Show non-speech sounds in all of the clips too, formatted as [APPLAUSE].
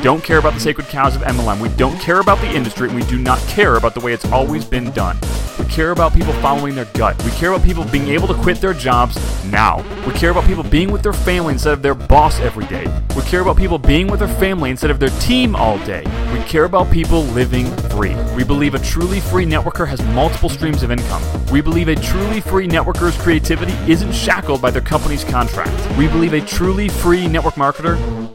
Don't care about the sacred cows of MLM. We don't care about the industry, and we do not care about the way it's always been done. We care about people following their gut. We care about people being able to quit their jobs now. We care about people being with their family instead of their boss every day. We care about people being with their family instead of their team all day. We care about people living free. We believe a truly free networker has multiple streams of income. We believe a truly free networker's creativity isn't shackled by their company's contract. We believe a truly free network marketer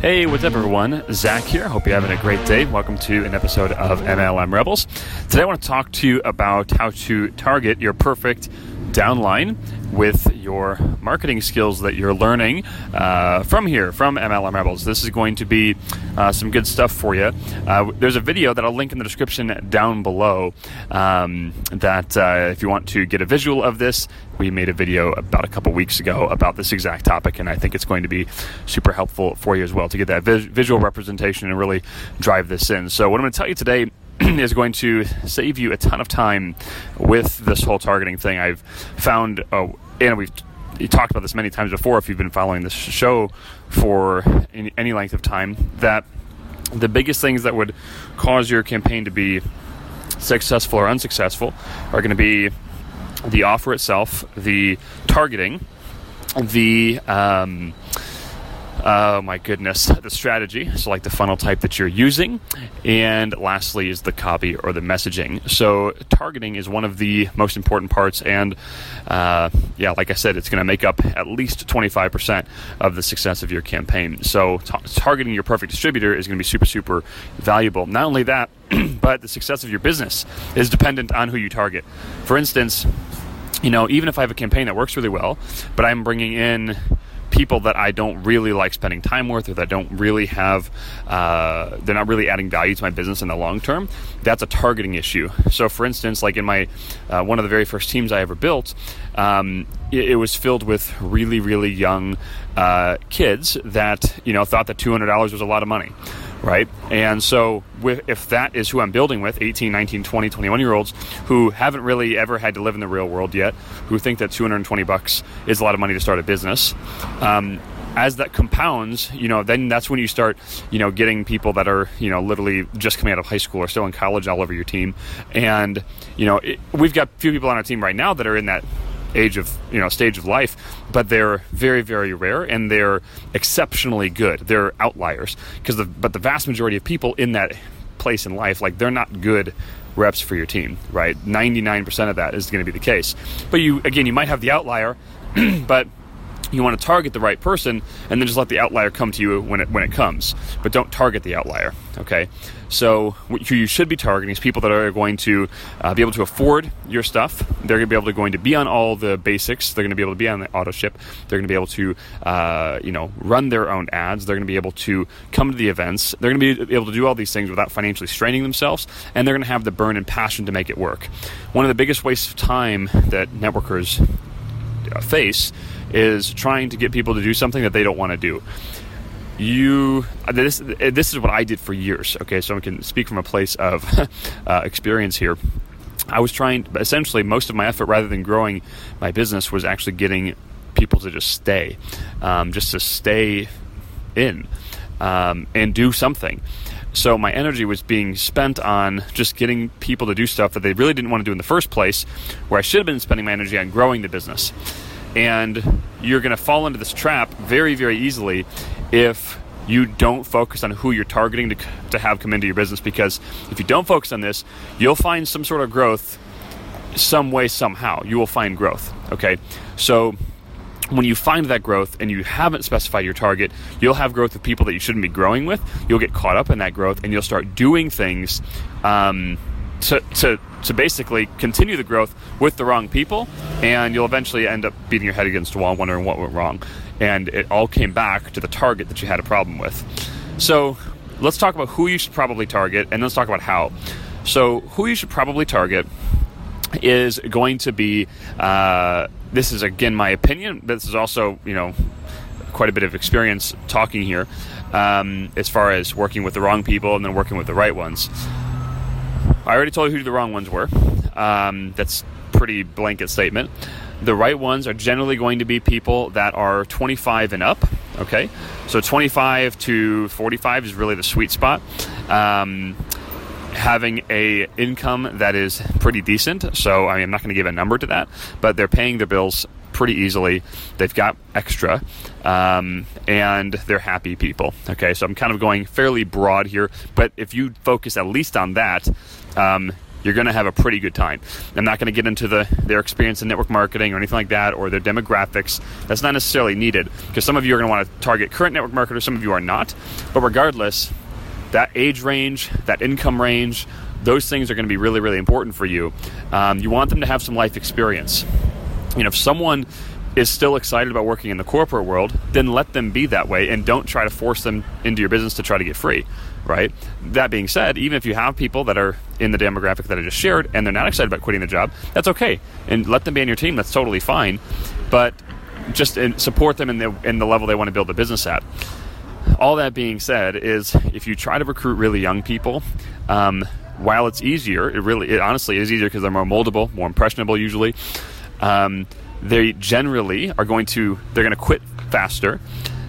Hey, what's up, everyone? Zach here. Hope you're having a great day. Welcome to an episode of MLM Rebels. Today, I want to talk to you about how to target your perfect downline with your marketing skills that you're learning uh, from here, from MLM Rebels. This is going to be uh, some good stuff for you. Uh, there's a video that I'll link in the description down below um, that uh, if you want to get a visual of this, we made a video about a couple weeks ago about this exact topic, and I think it's going to be super helpful for you as well to get that vis- visual representation and really drive this in. So, what I'm going to tell you today is going to save you a ton of time with this whole targeting thing. I've found, uh, and we've talked about this many times before if you've been following this show for any, any length of time, that the biggest things that would cause your campaign to be successful or unsuccessful are going to be the offer itself, the targeting, the um, Oh my goodness, [LAUGHS] the strategy, so like the funnel type that you're using, and lastly is the copy or the messaging. So targeting is one of the most important parts, and uh, yeah, like I said, it's going to make up at least 25% of the success of your campaign. So t- targeting your perfect distributor is going to be super, super valuable. Not only that, [CLEARS THROAT] but the success of your business is dependent on who you target. For instance, you know, even if I have a campaign that works really well, but I'm bringing in people that I don't really like spending time with or that don't really have, uh, they're not really adding value to my business in the long term, that's a targeting issue. So, for instance, like in my, uh, one of the very first teams I ever built, um, it, it, was filled with really, really young uh, kids that, you know, thought that $200 was a lot of money right? And so, if that is who I'm building with 18, 19, 20, 21 year olds who haven't really ever had to live in the real world yet, who think that 220 bucks is a lot of money to start a business. Um, as that compounds, you know, then that's when you start, you know, getting people that are, you know, literally just coming out of high school or still in college all over your team. And, you know, it, we've got few people on our team right now that are in that age of you know stage of life but they're very very rare and they're exceptionally good. They're outliers because the but the vast majority of people in that place in life like they're not good reps for your team right? 99% of that is going to be the case. But you again you might have the outlier [CLEARS THROAT] but you want to target the right person and then just let the outlier come to you when it when it comes. But don't target the outlier okay? So who you should be targeting is people that are going to uh, be able to afford your stuff. They're going to be able to going to be on all the basics. They're going to be able to be on the auto ship. They're going to be able to uh, you know run their own ads. They're going to be able to come to the events. They're going to be able to do all these things without financially straining themselves and they're going to have the burn and passion to make it work. One of the biggest wastes of time that networkers face is trying to get people to do something that they don't want to do. You, uh, this, uh, this is what I did for years. Okay, so I can speak from a place of [LAUGHS] uh, experience here. I was trying, essentially, most of my effort, rather than growing my business, was actually getting people to just stay, um, just to stay in um, and do something. So my energy was being spent on just getting people to do stuff that they really didn't want to do in the first place, where I should have been spending my energy on growing the business and you're going to fall into this trap very very easily if you don't focus on who you're targeting to, to have come into your business because if you don't focus on this you'll find some sort of growth some way, somehow, you will find growth. Okay, so when you find that growth and you haven't specified your target, you'll have growth with people that you shouldn't be growing with. You'll get caught up in that growth and you'll start doing things um, to, to, to basically continue the growth with the wrong people. And you'll eventually end up beating your head against the wall, wondering what went wrong. And it all came back to the target that you had a problem with. So let's talk about who you should probably target and let's talk about how. So, who you should probably target is going to be uh, this is again my opinion but this is also you know quite a bit of experience talking here um, as far as working with the wrong people and then working with the right ones. I already told you who the wrong ones were. Um, that's pretty blanket statement. The right ones are generally going to be people that are 25 and up okay? So 25 to 45 is really the sweet spot. Um, having a income that is pretty decent. So I mean, I'm not going to give a number to that, but they're paying their bills pretty easily. They've got extra, um, and they're happy people. Okay, so I'm kind of going fairly broad here, but if you focus at least on that. Um, you're going to have a pretty good time. I'm not going to get into the their experience in network marketing or anything like that, or their demographics. That's not necessarily needed because some of you are going to want to target current network marketers, some of you are not. But regardless, that age range, that income range, those things are going to be really, really important for you. Um, you want them to have some life experience. You know, if someone is still excited about working in the corporate world, then let them be that way and don't try to force them into your business to try to get free, right? That being said, even if you have people that are in the demographic that I just shared and they're not excited about quitting the job, that's okay. And let them be on your team, that's totally fine. But just support them in the, in the level they want to build the business at all that being said, is if you try to recruit really young people, um, while it's easier, it really, it honestly is easier because they're more moldable, more impressionable usually. Um, they generally are going to they're going to quit faster.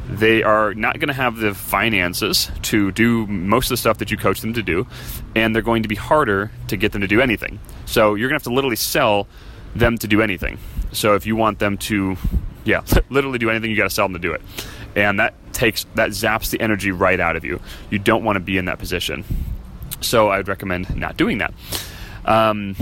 They are not going to have the finances to do most of the stuff that you coach them to do, and they're going to be harder to get them to do anything. So you're going to have to literally sell them to do anything. So if you want them to, yeah, [LAUGHS] literally do anything, you got to sell them to do it and that takes that zaps the energy right out of you. You don't want to be in that position. So I'd recommend not doing that. Um,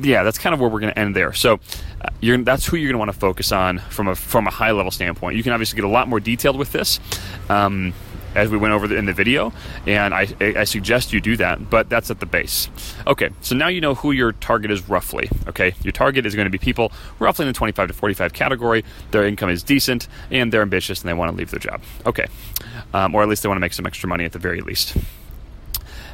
yeah, that's kind of where we're going to end there. So, uh, that's who you're going to want to focus on from a from a high level standpoint. You can obviously get a lot more detailed with this. Um, as we went over the, in the video, and I, I suggest you do that, but that's at the base. Okay, so now you know who your target is roughly. Okay, your target is going to be people roughly in the 25 to 45 category. Their income is decent, and they're ambitious, and they want to leave their job. Okay, um, or at least they want to make some extra money at the very least.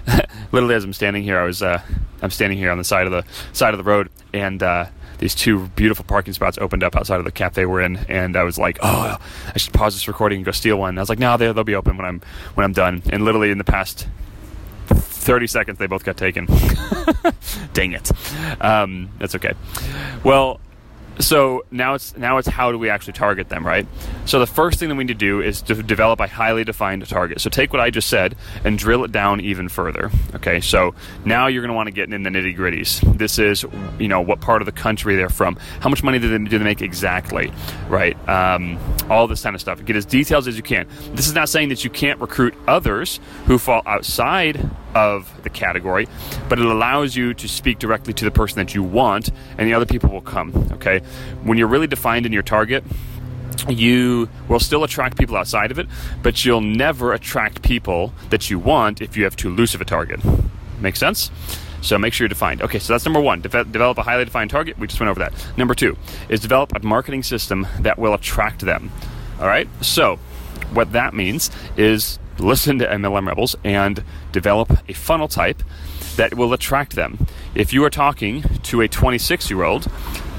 [LAUGHS] Literally, as I'm standing here, I was uh, I'm standing here on the side of the side of the road, and uh, these two beautiful parking spots opened up outside of the cafe we're in, and I was like, oh, I should pause this recording and go steal one. And I was like, no, they'll be open when I'm when I'm done. And literally in the past 30 seconds, they both got taken. [LAUGHS] Dang it. Um, that's okay. Well, so now it's now it's how do we actually target them, right? So the first thing that we need to do is to develop a highly defined target. So take what I just said and drill it down even further. Okay, so now you're going to want to get in the nitty gritties. This is you know what part of the country they're from, how much money do they, do they make exactly, right? Um, all this kind of stuff. Get as detailed as you can. This is not saying that you can't recruit others who fall outside of the category, but it allows you to speak directly to the person that you want, and the other people will come. Okay, when you're really defined in your target, you will still attract people outside of it, but you'll never attract people that you want if you have too loose of a target. Make sense? So make sure you're defined. Okay, so that's number one. De- develop a highly defined target. We just went over that. Number two is develop a marketing system that will attract them. All right. So what that means is listen to MLM Rebels and develop a funnel type that will attract them. If you are talking to a 26 year old,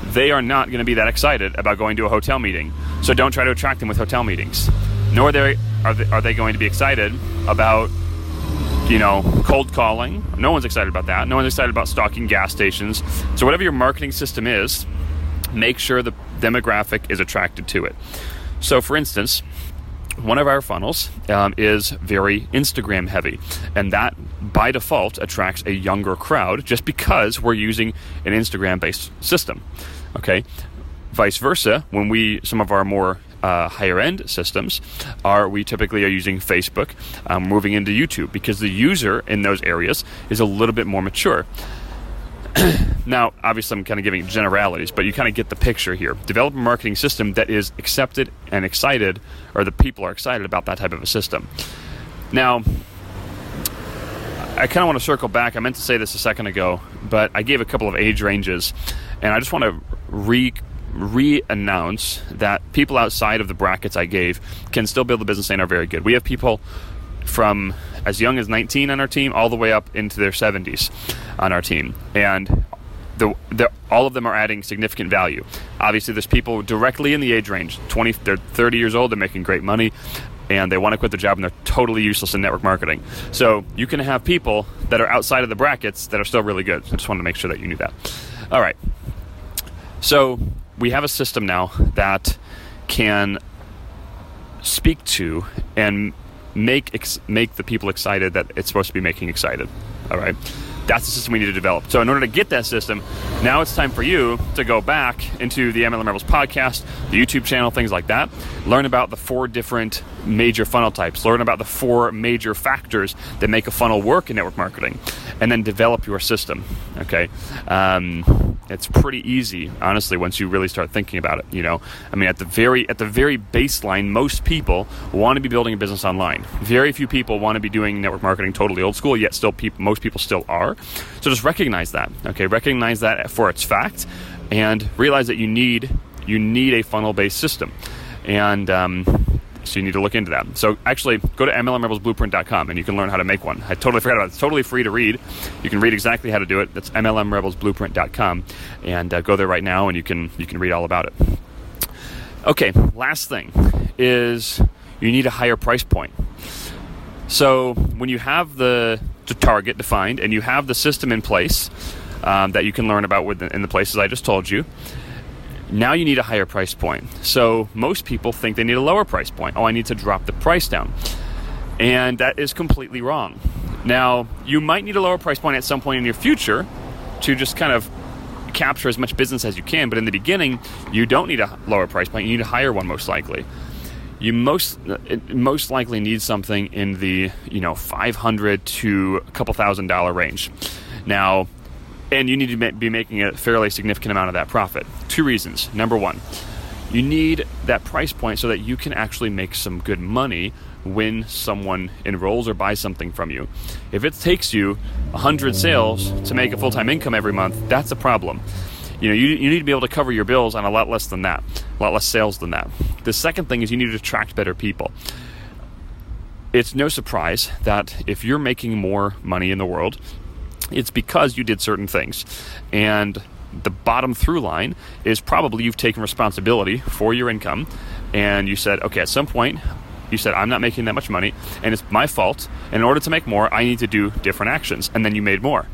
they are not going to be that excited about going to a hotel meeting. So don't try to attract them with hotel meetings. Nor are they, are they, are they going to be excited about, you know, cold calling. No one's excited about that. No one's excited about stalking gas stations. So whatever your marketing system is, make sure the demographic is attracted to it. So for instance, one of our funnels um, is very Instagram heavy, and that by default attracts a younger crowd just because we're using an Instagram based system. Okay, vice versa, when we some of our more uh, higher end systems are we typically are using Facebook, um, moving into YouTube because the user in those areas is a little bit more mature. [CLEARS THROAT] now, obviously, I'm kind of giving generalities, but you kind of get the picture here. Develop a marketing system that is accepted and excited, or the people are excited about that type of a system. Now, I kind of want to circle back. I meant to say this a second ago, but I gave a couple of age ranges, and I just want to re re-announce that people outside of the brackets I gave can still build a business and are very good. We have people from as young as 19 on our team all the way up into their 70s on our team, and the, the, all of them are adding significant value. Obviously, there's people directly in the age range 20, they're 30 years old, they're making great money and they want to quit their job and they're totally useless in network marketing. So you can have people that are outside of the brackets that are still really good. I just wanted to make sure that you knew that. All right. So we have a system now that can speak to and make ex- make the people excited that it's supposed to be making excited. All right. That's the system we need to develop. So, in order to get that system, now it's time for you to go back into the MLM Rebels podcast, the YouTube channel, things like that. Learn about the four different major funnel types. Learn about the four major factors that make a funnel work in network marketing, and then develop your system. Okay. Um, it's pretty easy, honestly, once you really start thinking about it. You know, I mean, at the very at the very baseline, most people want to be building a business online. Very few people want to be doing network marketing totally old school. Yet, still, people, most people still are. So just recognize that. Okay, recognize that for its fact, and realize that you need you need a funnel based system, and um, so you need to look into that. So actually, go to MLMRebelsBlueprint.com and you can learn how to make one. I totally forgot about it. It's totally free to read. You can read exactly how to do it. That's MLMRebelsBlueprint.com, and uh, go there right now and you can you can read all about it. Okay, last thing is you need a higher price point. So when you have the, the target defined and you have the system in place um, that you can learn about within, in the places I just told you, now you need a higher price point. So most people think they need a lower price point. Oh, I need to drop the price down. And that is completely wrong. Now, you might need a lower price point at some point in your future to just kind of capture as much business as you can, but in the beginning, you don't need a lower price point. You need a higher one most likely. You most most likely need something in the, you know, 500 to a couple thousand dollar range. Now, and you need to be making a fairly significant amount of that profit. Two reasons. Number one, you need that price point so that you can actually make some good money when someone enrolls or buys something from you. If it takes you 100 sales to make a full time income every month, that's a problem. You know, you, you need to be able to cover your bills on a lot less than that, a lot less sales than that. The second thing is you need to attract better people. It's no surprise that if you're making more money in the world, it's because you did certain things. And the bottom through line is probably you've taken responsibility for your income and you said, okay, at some point, you said, I'm not making that much money and it's my fault. And in order to make more, I need to do different actions. And then you made more.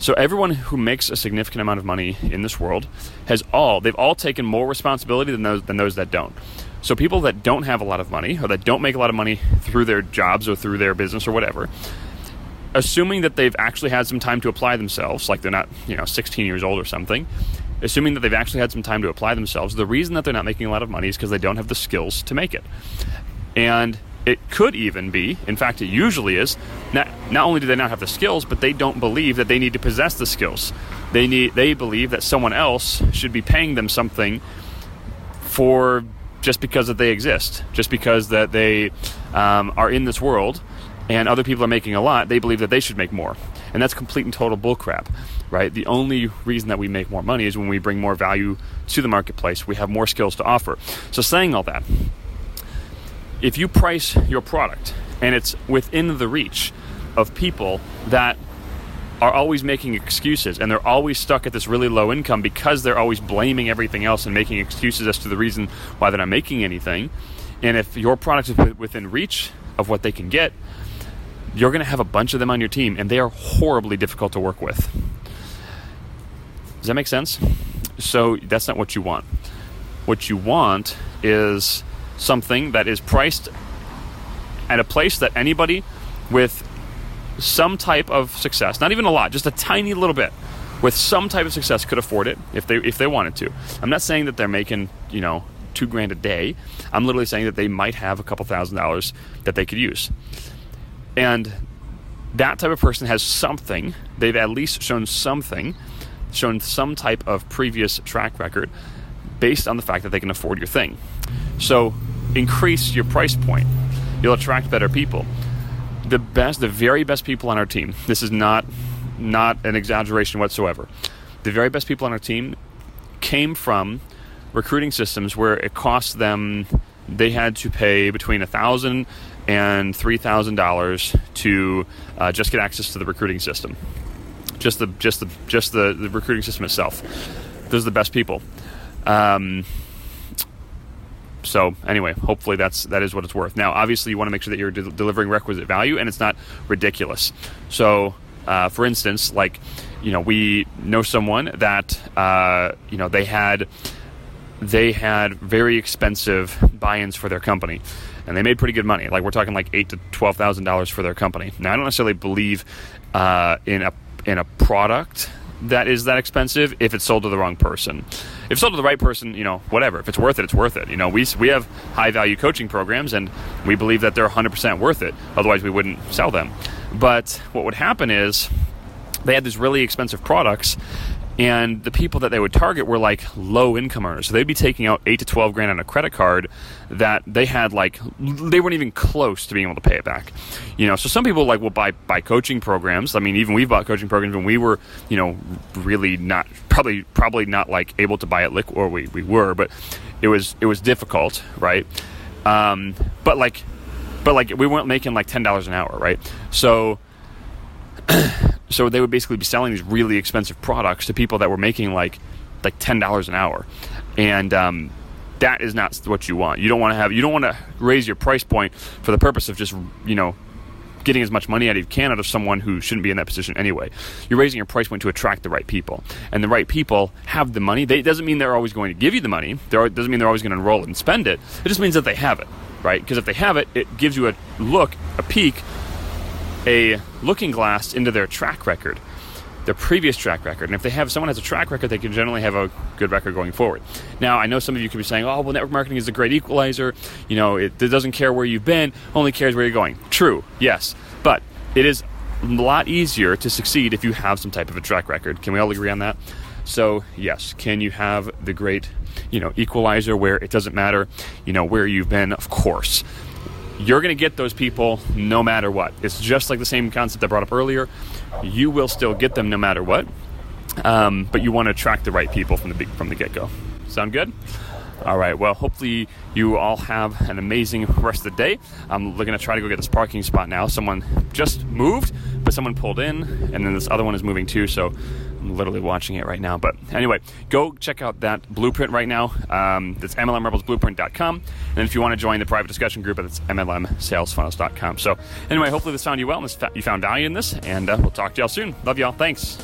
So everyone who makes a significant amount of money in this world has all they've all taken more responsibility than those than those that don't. So people that don't have a lot of money or that don't make a lot of money through their jobs or through their business or whatever, assuming that they've actually had some time to apply themselves, like they're not, you know, 16 years old or something, assuming that they've actually had some time to apply themselves, the reason that they're not making a lot of money is because they don't have the skills to make it. And it could even be, in fact, it usually is, not, not only do they not have the skills, but they don't believe that they need to possess the skills. They, need, they believe that someone else should be paying them something for just because that they exist, just because that they um, are in this world and other people are making a lot, they believe that they should make more. And that's complete and total bullcrap, right? The only reason that we make more money is when we bring more value to the marketplace. We have more skills to offer. So, saying all that, if you price your product and it's within the reach of people that are always making excuses and they're always stuck at this really low income because they're always blaming everything else and making excuses as to the reason why they're not making anything. And if your product is within reach of what they can get, you're going to have a bunch of them on your team, and they are horribly difficult to work with. Does that make sense? So that's not what you want. What you want is something that is priced at a place that anybody with some type of success, not even a lot, just a tiny little bit, with some type of success could afford it if they if they wanted to. I'm not saying that they're making, you know, 2 grand a day. I'm literally saying that they might have a couple thousand dollars that they could use. And that type of person has something, they've at least shown something, shown some type of previous track record based on the fact that they can afford your thing. So increase your price point. You'll attract better people. The best, the very best people on our team. This is not not an exaggeration whatsoever. The very best people on our team came from recruiting systems where it cost them they had to pay between a thousand and three thousand dollars to uh, just get access to the recruiting system. Just the just the just the, the recruiting system itself. Those are the best people. Um, so anyway, hopefully that's that is what it's worth. Now, obviously, you want to make sure that you're de- delivering requisite value and it's not ridiculous. So, uh, for instance, like you know, we know someone that uh, you know they had they had very expensive buy-ins for their company and they made pretty good money. Like we're talking like eight to twelve thousand dollars for their company. Now i don't necessarily believe uh, in a in a product that is that expensive if it's sold to the wrong person. If sold to the right person you know whatever. If it's worth it it's worth it. You know we, we have high value coaching programs and we believe that they're 100% worth it. Otherwise we wouldn't sell them. But what would happen is they had these really expensive products and the people that they would target were like low income earners. So they'd be taking out eight to twelve grand on a credit card that they had like they weren't even close to being able to pay it back. You know, so some people like will buy buy coaching programs. I mean, even we bought coaching programs when we were, you know, really not probably probably not like able to buy it liquid or we, we were, but it was it was difficult, right? Um, but like but like we weren't making like ten dollars an hour, right? So [CLEARS THROAT] so they would basically be selling these really expensive products to people that were making like like ten dollars an hour, and um, that is not what you want. You don't want to have you don't want to raise your price point for the purpose of just you know getting as much money out of you can out of someone who shouldn't be in that position anyway. You're raising your price point to attract the right people, and the right people have the money. They, it doesn't mean they're always going to give you the money. it doesn't mean they're always going to enroll and spend it. It just means that they have it, right? Because if they have it, it gives you a look, a peek a looking glass into their track record, their previous track record. And if they have someone has a track record, they can generally have a good record going forward. Now, I know some of you could be saying, "Oh, well, network marketing is a great equalizer. You know, it, it doesn't care where you've been, only cares where you're going." True, yes, but it is a lot easier to succeed if you have some type of a track record. Can we all agree on that? So, yes, can you have the great, you know, equalizer where it doesn't matter, you know, where you've been? Of course you're going to get those people no matter what. It's just like the same concept I brought up earlier. You will still get them no matter what, um, but you want to attract the right people from the from the get go. Sound good? All right. Well, hopefully you all have an amazing rest of the day. I'm looking to try to go get this parking spot now. Someone just moved, but someone pulled in, and then this other one is moving too. So I'm literally watching it right now. But anyway, go check out that blueprint right now. Um, that's MLMRebelsBlueprint.com. And if you want to join the private discussion group, it's MLMSalesFunnels.com. So anyway, hopefully this found you well and this, you found value in this. And uh, we'll talk to y'all soon. Love y'all. Thanks.